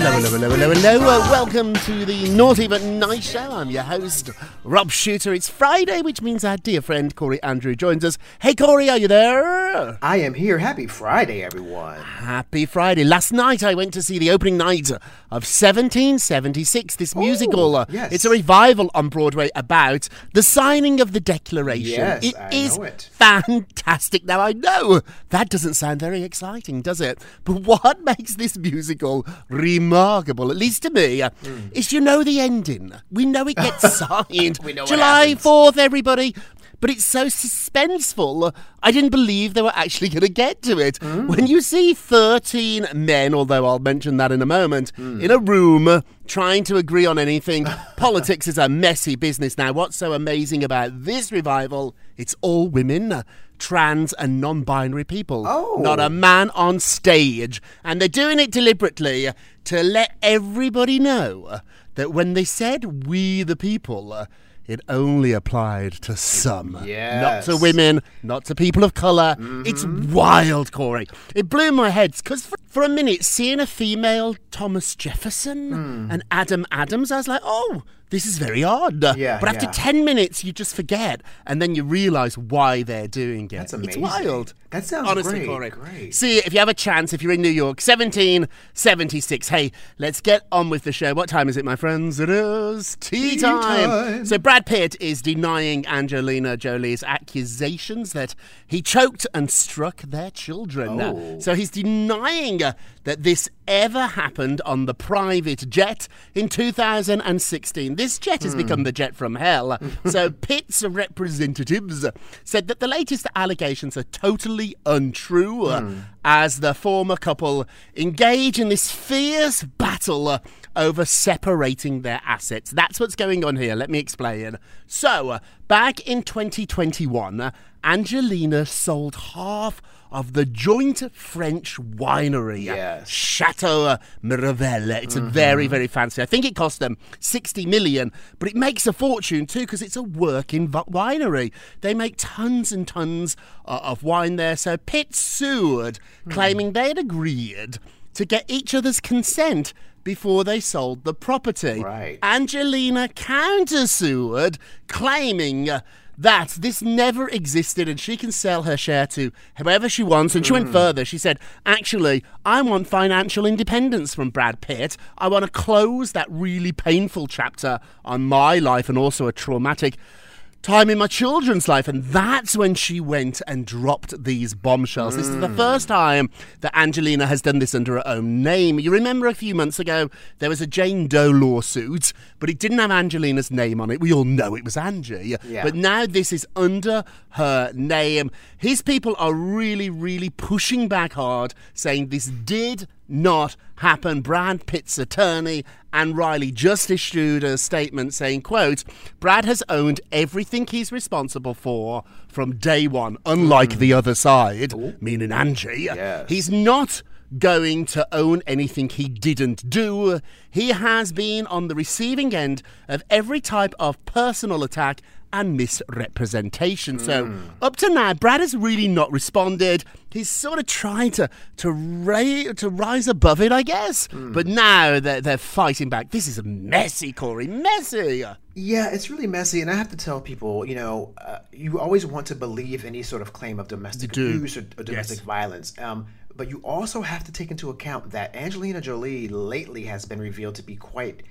Hello, hello, hello, hello, hello. Uh, welcome to the Naughty But Nice Show. I'm your host, Rob Shuter. It's Friday, which means our dear friend Corey Andrew joins us. Hey, Corey, are you there? I am here. Happy Friday, everyone. Happy Friday. Last night I went to see the opening night of 1776, this musical. Uh, yes. It's a revival on Broadway about the signing of the Declaration. Yes, It I is know it. fantastic. Now, I know that doesn't sound very exciting, does it? But what makes this musical remarkable, at least to me, uh, is you know the ending. We know it gets signed. We know July happens. 4th, everybody. But it's so suspenseful. I didn't believe they were actually going to get to it. Hmm. When you see 13 men, although I'll mention that in a moment, Hmm. in a room trying to agree on anything, politics is a messy business. Now, what's so amazing about this revival? It's all women. Trans and non binary people. Oh. Not a man on stage. And they're doing it deliberately to let everybody know that when they said we the people, it only applied to some. Not to women, not to people of color It's mm-hmm. wild, Corey. It blew my head because for, for a minute, seeing a female Thomas Jefferson hmm. and Adam Adams, I was like, oh, this is very odd. Yeah, but after yeah. 10 minutes, you just forget and then you realize why they're doing it. That's amazing. It's wild. That sounds Honestly, great, great. See, if you have a chance, if you're in New York, 1776. Hey, let's get on with the show. What time is it, my friends? It is tea, Tea time. time. So Brad Pitt is denying Angelina Jolie's accusations that he choked and struck their children. Oh. So he's denying uh, that this ever happened on the private jet in 2016. This jet has become the jet from hell. so Pitt's representatives said that the latest allegations are totally untrue uh, as the former couple engage in this fierce battle over separating their assets. That's what's going on here. Let me explain. So, back in 2021, uh, Angelina sold half of the joint French winery, uh, Yes. Chateau Miraval. It's a very, very fancy. I think it cost them 60 million, but it makes a fortune too because it's a working winery. They make tons and tons uh, of wine there. So Pitt sued, claiming they had agreed to get each other's consent before they sold the property. Right. Angelina countersued, claiming uh, that this never existed and she can sell her share to whoever she wants. And she went hmm. further. She said, Actually, I want financial independence from Brad Pitt. I want to close that really painful chapter on my life and also a traumatic time in my children's life. And that's when she went and dropped these bombshells. This is the hmm. first time that Angelina has done this under her own name. You remember a few months ago, there was a Jane Doe lawsuit, but it didn't have Angelina's name on it. We all know it was Angie. Yeah. But now this is under her name. His people are really, really pushing back hard, saying this did not happen. Brad Pitt's attorney Anne Kiley just issued a statement saying, quote, Brad has owned everything he's responsible for from day one, unlike hmm. the other side, meaning Angie. Yes. He's not going to own anything he didn't do. He has been on the receiving end of every type of personal attack and misrepresentation. So up to now, Brad has really not responded. He's sort of trying to to, ra- to rise above it, I guess. But now they're, they're fighting back. This is messy, Corey. Messy. Yeah, it's really messy, and I have to tell people, you know, uh, you always want to believe any sort of claim of domestic abuse or, or domestic Yes. violence. Um, but you also have to take into account that Angelina Jolie lately has been revealed to be quite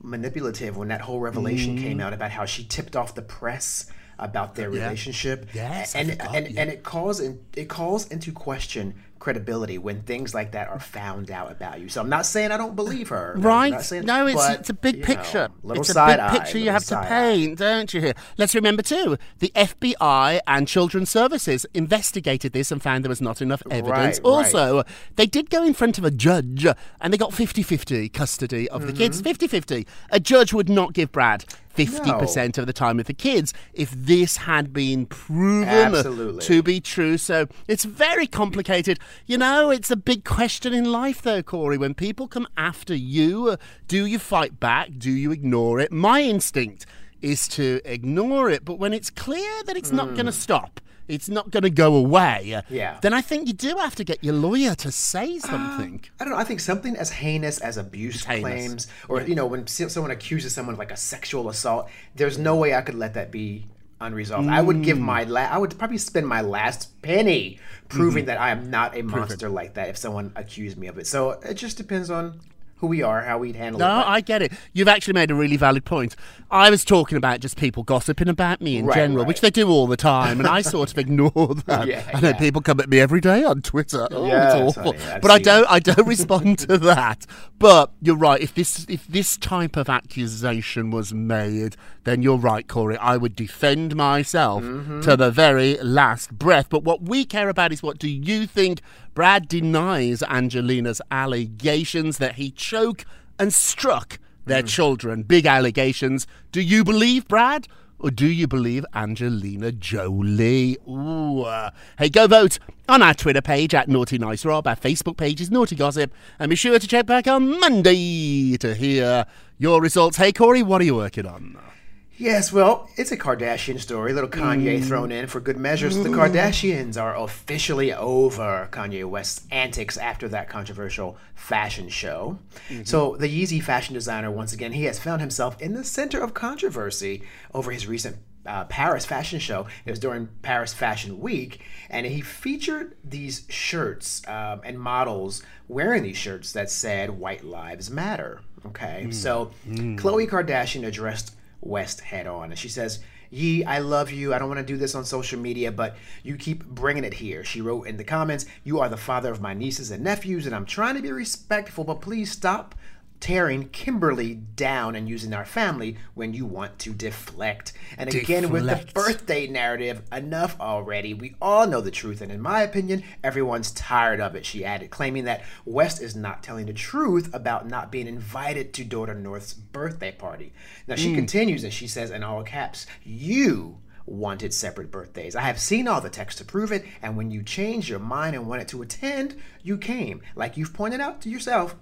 manipulative when that whole revelation Mm-hmm. came out about how she tipped off the press about their relationship. Yes, and and, yeah. and it calls in, it calls into question credibility when things like that are found out about you. So I'm not saying I don't believe her. Right? saying- no, it's but, it's a big know, picture. little it's a big eye, picture you have to side eye. paint, don't you? Hear? Let's remember too, the FBI and Children's Services investigated this and found there was not enough evidence. Right, also, they did go in front of a judge and they got 50-50 custody of the kids. Mm-hmm. 50-50. A judge would not give Brad 50% of the time with the kids if this had been proven Absolutely. to be true. So it's very complicated. You know, it's a big question in life, though, Corey. When people come after you, uh, do you fight back? Do you ignore it? My instinct is to ignore it, but when it's clear that it's not going to stop, it's not going to go away, Hmm. Yeah. then I think you do have to get your lawyer to say something. I don't know. I think something as heinous as abuse claims, or you know, when someone accuses someone of like a sexual assault, there's no way I could let that be unresolved. I would give mm. my la- I would probably spend my last penny proving mm-hmm. that I am not a monster like that if someone accused me of it. So it just depends on who we are, how we'd handle No, it. but- I get it. You've actually made a really valid point. I was talking about just people gossiping about me in Right, general, right. which they do all the time, and I sort of ignore that. Yeah, I know yeah. people come at me every day on Twitter. Oh, Yes, it's awful. but I don't. I don't respond to that. But you're right. If this if this type of accusation was made, then you're right, Corey. I would defend myself Mm-hmm. to the very last breath. But what we care about is what do you think? Brad denies Angelina's allegations that he choked and struck their children. Big allegations. Do you believe Brad? Or do you believe Angelina Jolie? Ooh. uh, Hey, go vote on our Twitter page at Naughty Nice Rob. Our Facebook page is Naughty Gossip. And be sure to check back on Monday to hear your results. Hey, Corey, what are you working on? Yes, well, it's a Kardashian story. Little Kanye mm. thrown in for good measure. So the mm. Kardashians are officially over Kanye West's antics after that controversial fashion show. Mm-hmm. So the Yeezy fashion designer, once again, he has found himself in the center of controversy over his recent uh, Paris fashion show. It was during Paris Fashion Week, and he featured these shirts um, and models wearing these shirts that said "White Lives Matter." Okay, mm. so Khloe Kardashian addressed West head on, and she says. Yee, I love you. I don't want to do this on social media, but you keep bringing it here. She wrote in the comments, You are the father of my nieces and nephews, and I'm trying to be respectful, but please stop tearing Kimberly down and using our family when you want to deflect. And again, with the birthday narrative, enough already. We all know the truth, and in my opinion, everyone's tired of it, she added, claiming that West is not telling the truth about not being invited to daughter North's birthday party. Now, she hmm. continues and she says in all caps, You wanted separate birthdays. I have seen all the text to prove it, and when you changed your mind and wanted to attend, you came. Like you've pointed out to yourself,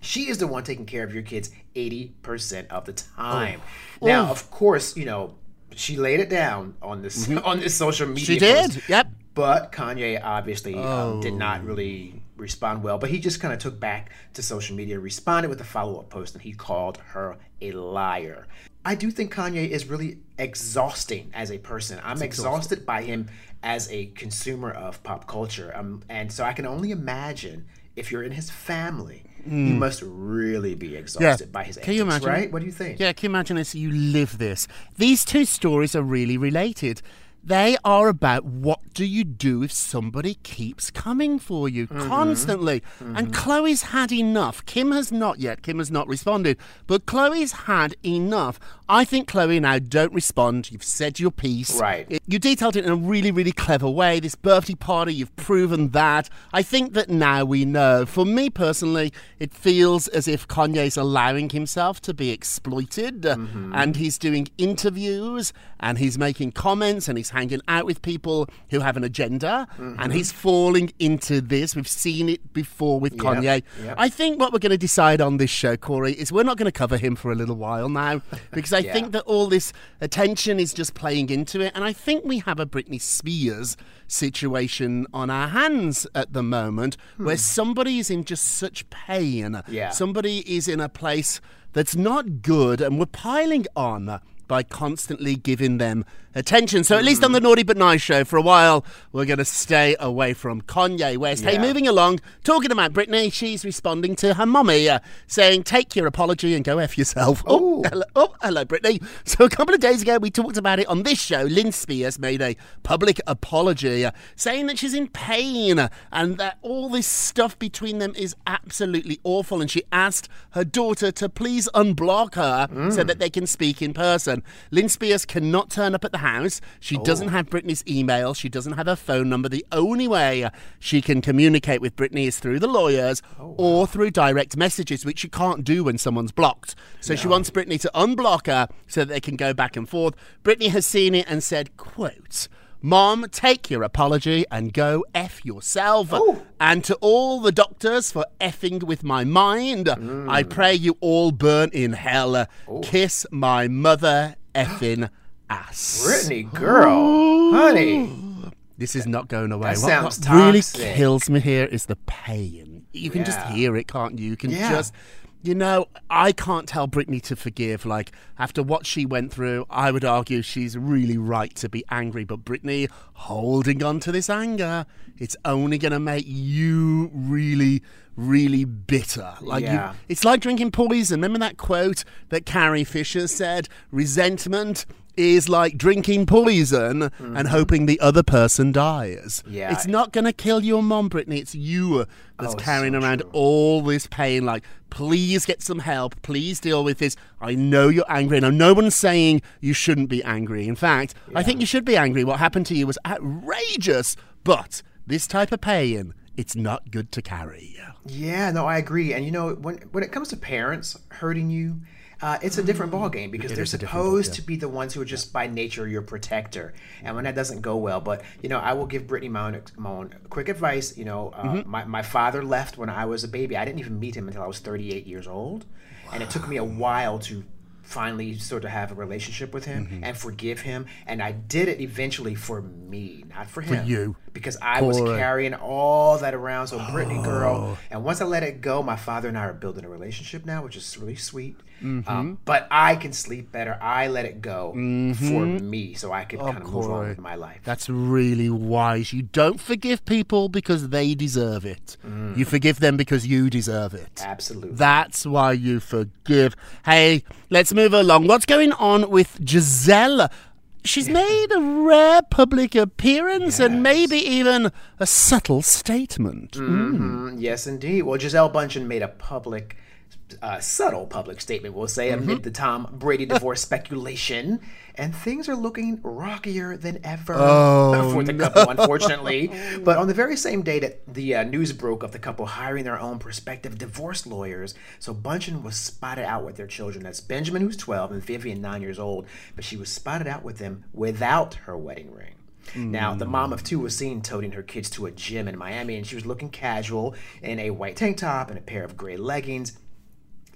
she is the one taking care of your kids 80% of the time. Now, of course, you know, she laid it down on this on this social media. She did. post. Yep. But Kanye obviously um, did not really respond well, but he just kind of took back to social media, responded with a follow up post, and he called her a liar. I do think Kanye is really exhausting as a person. I'm exhausted by him as a consumer of pop culture. Um, and so I can only imagine if you're in his family, you mm. must really be exhausted by his. Can you imagine? right? What do you think? Yeah, can you imagine this? You live this. These two stories are really related. They are about what do you do if somebody keeps coming for you Mm-hmm. constantly. And Khloe's had enough. Kim has not yet. Kim has not responded. But Khloe's had enough. I think Khloe now don't respond. You've said your piece. Right. It- you detailed it in a really, really clever way. This birthday party, you've proven that. I think that now we know. For me personally, it feels as if Kanye's allowing himself to be exploited uh, and he's doing interviews and he's making comments and he's hanging out with people who have an agenda and he's falling into this. We've seen it before with Kanye. yep. I think what we're going to decide on this show, Corey, is we're not going to cover him for a little while now because I Yeah. think that all this attention is just playing into it. And I think we have a Britney Spears situation on our hands at the moment hmm. where somebody is in just such pain. Yeah. Somebody is in a place that's not good and we're piling on by constantly giving them attention. So at least on the Naughty But Nice show for a while, we're going to stay away from Kanye West. Hey, moving along, talking about Britney, she's responding to her mummy, uh, saying, take your apology and go F yourself. Oh, hello, oh, hello, Britney. So a couple of days ago, we talked about it on this show. Lynn Spears made a public apology, uh, saying that she's in pain uh, and that all this stuff between them is absolutely awful. And she asked her daughter to please unblock her so that they can speak in person. Lynn Spears cannot turn up at the house. She oh. doesn't have Britney's email. She doesn't have her phone number. The only way she can communicate with Britney is through the lawyers oh, or through direct messages, which you can't do when someone's blocked. So she wants Britney to unblock her so that they can go back and forth. Britney has seen it and said, quote, Mom, take your apology and go F yourself. And to all the doctors for effing with my mind, mm. I pray you all burn in hell. Kiss my mother effing ass. Britney, girl, honey. This is not going away. That What- what really kills me here is the pain. You can just hear it, can't you? You can Yeah. just. You know, I can't tell Britney to forgive. Like, after what she went through, I would argue she's really right to be angry. But Britney holding on to this anger, it's only going to make you really, really bitter. Like, you, Yeah. it's like drinking poison. Remember that quote that Carrie Fisher said? Resentment is like drinking poison and hoping the other person dies. Mm-hmm. Yeah. It's not going to kill your mom, Britney. It's you that's Oh, carrying so around true. all this pain. Like, please get some help. Please deal with this. I know you're angry. Now, no one's saying you shouldn't be angry. In fact, I think you should be angry. What happened to you was outrageous. But this type of pain, it's not good to carry. Yeah, no, I agree. And you know, when when it comes to parents hurting you, uh, it's a different ballgame because they're is a different supposed to be the ones who are just by nature your protector. And when that doesn't go well, but you know, I will give Britney my own, my own quick advice. You know, uh, Mm-hmm. my my father left when I was a baby. I didn't even meet him until I was 38 years old, and it took me a while to finally sort of have a relationship with him Mm-hmm. and forgive him and i did it eventually for me not for him For you. Because i was carrying all that around so britney Oh. girl and once I let it go, my father and I are building a relationship now, which is really sweet. Mm-hmm. Um, but I can sleep better. I let it go for me, so I could kind of move on Corey. with my life. That's really wise. You don't forgive people because they deserve it. You forgive them because you deserve it. Mm. Absolutely. That's why you forgive. Hey, let's move along. What's going on with Gisele? She's made a rare public appearance and maybe even a subtle statement. Mm, yes, indeed. Well, Gisele Bündchen made a public, uh, subtle public statement, we'll say, Mm-hmm. amid the Tom Brady divorce speculation. And things are looking rockier than ever Oh, for the couple, unfortunately. But on the very same day that the uh, news broke of the couple hiring their own prospective divorce lawyers, so Bündchen was spotted out with their children. That's Benjamin, who's 12, and Vivian, 9 years old. But she was spotted out with them without her wedding ring. Now, the mom of two was seen toting her kids to a gym in Miami, and she was looking casual in a white tank top and a pair of gray leggings.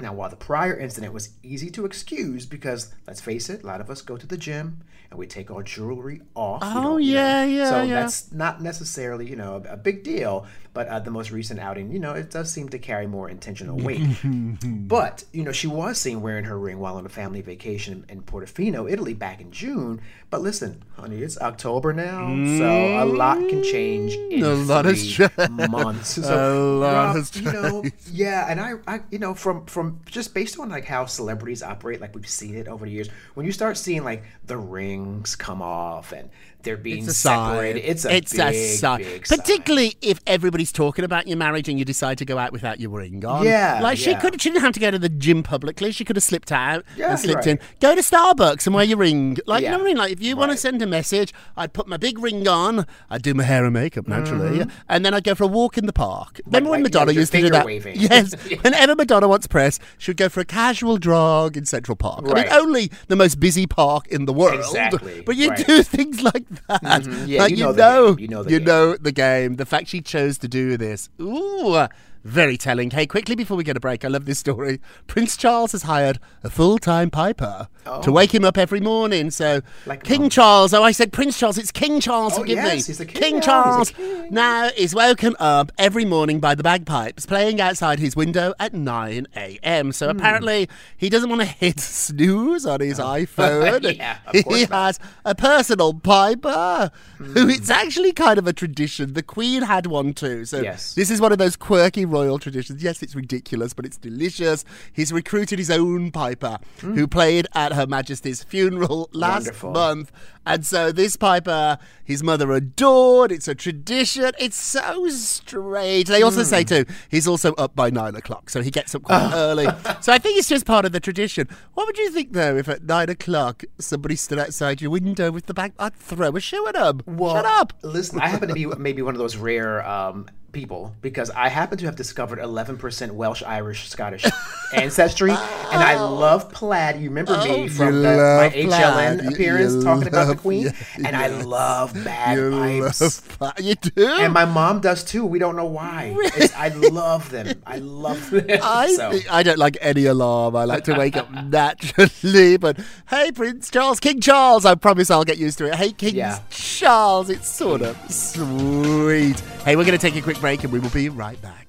Now, while the prior incident was easy to excuse because, let's face it, a lot of us go to the gym and we take our jewelry off. Oh, you know, yeah, yeah, So yeah. that's not necessarily, you know, a, a big deal. But uh, the most recent outing, you know, it does seem to carry more intentional weight. but, you know, she was seen wearing her ring while on a family vacation in Portofino, Italy back in June. But listen, honey, it's October now, so a lot can change in. A lot has three changed. months. So, A lot Rob, has you know, yeah, and I, I, you know, from from just based on like how celebrities operate, like we've seen it over the years. When you start seeing like the rings come off and they're being It's a sign. separated, it's a it's big, a sign. big sign. Particularly if everybody's talking about your marriage and you decide to go out without your ring on. Yeah, Like she yeah. could she didn't have to go to the gym publicly. She could have slipped out Yeah, and slipped right. in. Go to Starbucks and wear your ring. Like you know what I mean? Like if you want to send a message, I'd put my big ring on, I'd do my hair and makeup naturally, and then I'd go for a walk in the park. Remember when Mm-hmm. like, yeah, Madonna used to do that? waving. Yes. Whenever Madonna wants press, she would go for a casual jog in Central Park. I Right. mean, only the most busy park in the world. Exactly, But you right. do things like that. Mhm. Yeah, like you know know, the game. You know you know the game. The fact she chose to do this, ooh, very telling. Hey, quickly before we get a break, I love this story. Prince Charles has hired a full-time piper to wake him up every morning. So, Oh. Like King mum. Charles. Oh, I said Prince Charles. It's King Charles. Oh, forgive yes, me. king a Charles king. now is woken up every morning by the bagpipes playing outside his window at 9 a.m. So Hmm. apparently he doesn't want to hit snooze on his iPhone. Oh. Yeah, of he course not. has a personal piper Hmm. who it's actually kind of a tradition. The Queen had one too. So Yes. this is one of those quirky royal traditions. Yes, it's ridiculous, but it's delicious. He's recruited his own piper who played at Her Majesty's funeral last Hmm. Wonderful. month. And so this piper, his mother adored. It's a tradition. It's so strange. They also Hmm. say too, he's also up by nine o'clock, so he gets up quite early. So I think it's just part of the tradition. What would you think though if at nine o'clock somebody stood outside your window with the bag? I'd throw a shoe at them. Well, Shut up. Listen, I happen to be maybe one of those rare um, people because I happen to have discovered 11% Welsh, Irish, Scottish ancestry, and I love plaid. You remember me Oh, from the, my love HLN plaid. You- appearance you talking about the Queen, yeah, and I yes. love You bagpipes. love pla- You do. And my mom does too. We don't know why. It's, I love them. I love them. I, so, think- I don't like any alarm. I like to wake up naturally. But hey, Prince Charles, King Charles, I promise I'll get used to it. Hey, King Yeah. Charles, it's sort of sweet. Hey, we're going to take a quick break and we will be right back.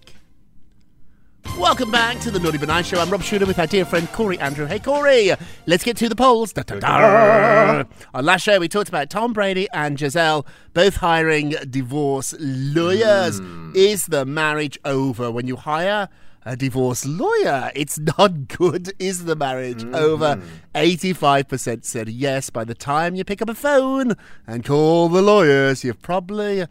Welcome back to the Naughty But Nice Show. I'm Rob Shuter with our dear friend Corey Andrew. Hey, Corey, let's get to the polls. Da, da, da. On last show, we talked about Tom Brady and Gisele both hiring divorce lawyers. Hmm. Is the marriage over when you hire a divorce lawyer? It's not good. Is the marriage over? Mm-hmm. 85% said yes. By the time you pick up a phone and call the lawyers, you've probably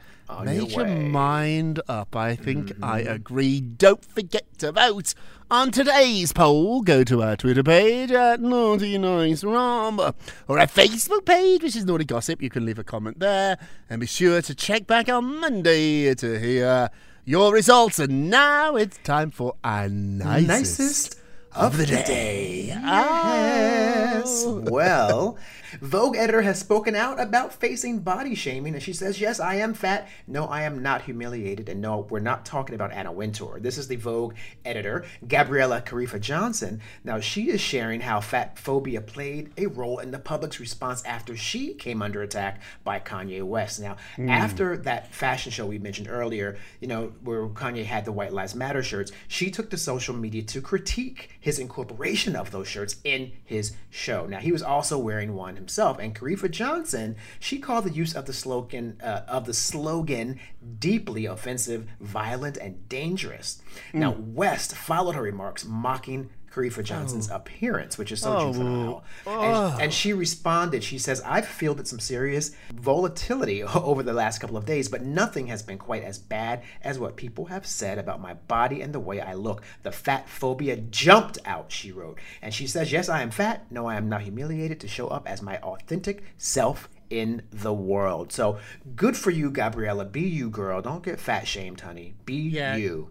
made your, way. mind up. I think I mm-hmm. agree. Don't forget to vote on today's poll. Go to our Twitter page at Naughty Nice Rob or our Facebook page, which is Naughty Gossip. You can leave a comment there and be sure to check back on Monday to hear your results. And now it's time for our nicest, nicest of the day. Ah. Yes. Well, Vogue editor has spoken out about facing body shaming, and she says, Yes, I am fat. No, I am not humiliated. And no, we're not talking about Anna Wintour. This is the Vogue editor, Gabriella Karefa-Johnson. Now, she is sharing how fat phobia played a role in the public's response after she came under attack by Kanye West. Now, hmm. after that fashion show we mentioned earlier, you know, where Kanye had the White Lives Matter shirts, she took to social media to critique his incorporation of those shirts in his show. Now, he was also wearing one himself, and Karefa-Johnson, she called the use of the slogan uh, of the slogan deeply offensive, violent, and dangerous. Now, West followed her remarks, mocking Karefa-Johnson's oh. appearance, which is so oh. juvenile. And, oh. and she responded, she says, I've fielded some serious volatility over the last couple of days, but nothing has been quite as bad as what people have said about my body and the way I look. The fat phobia jumped out, she wrote. And she says, Yes, I am fat. No, I am not humiliated to show up as my authentic self in the world. So good for you, Gabriella. Be you, girl. Don't get fat shamed, honey. Be Yeah. you.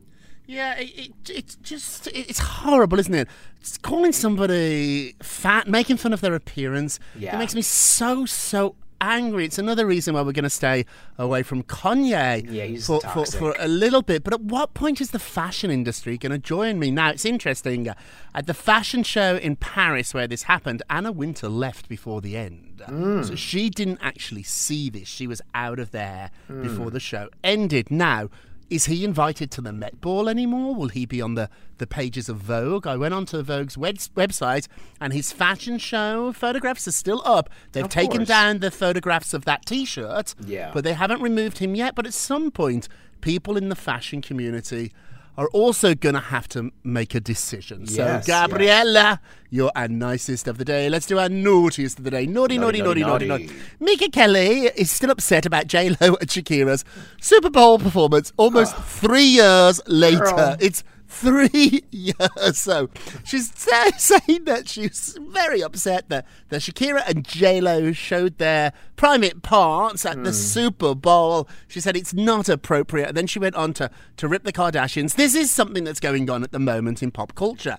Yeah, it, it, it's just, it's horrible, isn't it? It's calling somebody fat, making fun of their appearance. Yeah. It makes me so, so angry. It's another reason why we're going to stay away from Kanye Yeah, for, for, for a little bit. But at what point is the fashion industry going to join me? Now, it's interesting. At the fashion show in Paris where this happened, Anna Wintour left before the end. Mm. So she didn't actually see this. She was out of there Mm. before the show ended. Now, is he invited to the Met Ball anymore? Will he be on the, the pages of Vogue? I went onto Vogue's web- website and his fashion show photographs are still up. They've Of taken course. down the photographs of that t shirt, Yeah. but they haven't removed him yet. But at some point, people in the fashion community are also going to have to make a decision. so, Yes, Gabriella, you're our nicest of the day. Let's do our naughtiest of the day. Naughty, naughty, naughty, Naughty, naughty, naughty, naughty. Megyn Kelly is still upset about J Lo and Shakira's Super Bowl performance almost ah. three years later. Girl. It's three years. So she's saying that she's very upset that, that Shakira and J Lo showed their private parts at the hmm. Super Bowl. She said it's not appropriate. And then she went on to, to rip the Kardashians. This is something that's going on at the moment in pop culture.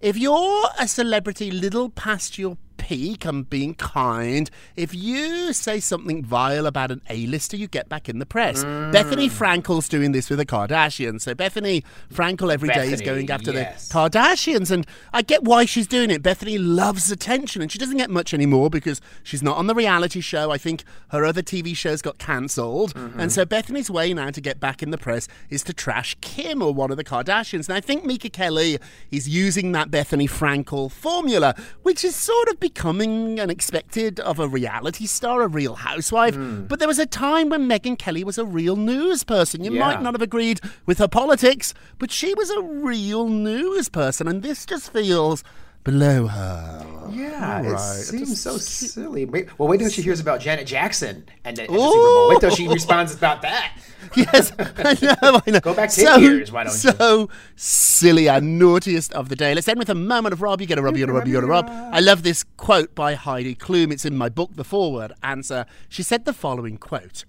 If you're a celebrity little past your peak, I'm being kind. If you say something vile about an A-lister, you get back in the press. Mm. Bethenny Frankel's doing this with the Kardashians. So Bethenny Frankel every day is going after yes. the Kardashians, and I get why she's doing it. Bethenny loves attention, and she doesn't get much anymore because she's not on the reality show. I think her other TV shows got cancelled, mm-hmm. and so Bethenny's way now to get back in the press is to trash Kim or one of the Kardashians. And I think Megyn Kelly is using that Bethenny Frankel formula, which is sort of becoming unexpected of a reality star, a real housewife. Hmm. But there was a time when Megyn Kelly was a real news person. You Yeah. might not have agreed with her politics, but she was a real news person, and this just feels below her. Yeah, All it seems so silly. Wait, well, wait till she hears about Janet Jackson and the, and Super Bowl. Wait till she responds about that. yes, I know, I know. Go back 10 so, years, why don't you? so silly, our naughtiest of the day. Let's end with a moment of Rob. You get a Rob, you get a Rob, you get a Rob. I love this quote by Heidi Klum. It's in my book, The Forward Answer. She said the following quote.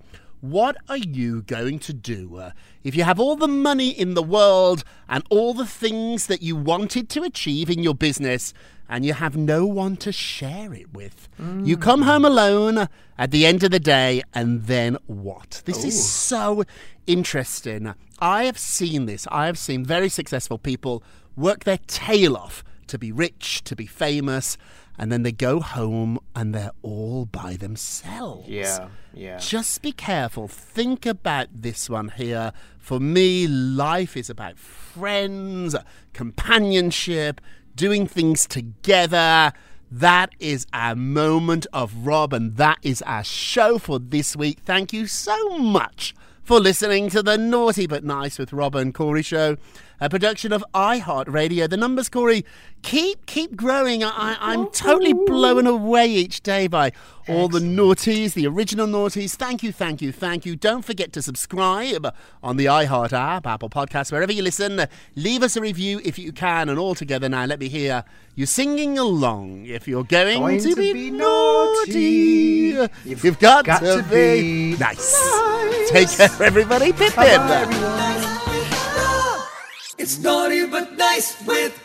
What are you going to do uh, if you have all the money in the world and all the things that you wanted to achieve in your business and you have no one to share it with? You come home alone at the end of the day, and then what? This is so interesting. I have seen this. I have seen very successful people work their tail off to be rich, to be famous, and then they go home and they're all by themselves. Yeah, yeah. Just be careful. Think about this one here. For me, life is about friends, companionship, doing things together. That is our moment of Rob, and that is our show for this week. Thank you so much for listening to the Naughty But Nice with Rob and Corey show, a production of iHeartRadio. The numbers, Corey, keep keep growing. I, I'm totally blown away each day by all the naughties, the original naughties. Thank you, thank you, thank you. Don't forget to subscribe on the iHeart app, Apple Podcasts, wherever you listen. Leave us a review if you can, and all together now, let me hear you singing along. If you're going, Going to, to be, be naughty, naughty, you've, you've got, got to, to be, be nice. nice. Take care, everybody. Pippin. Bye, everyone. It's naughty but nice with Rob.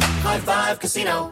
High Five Casino.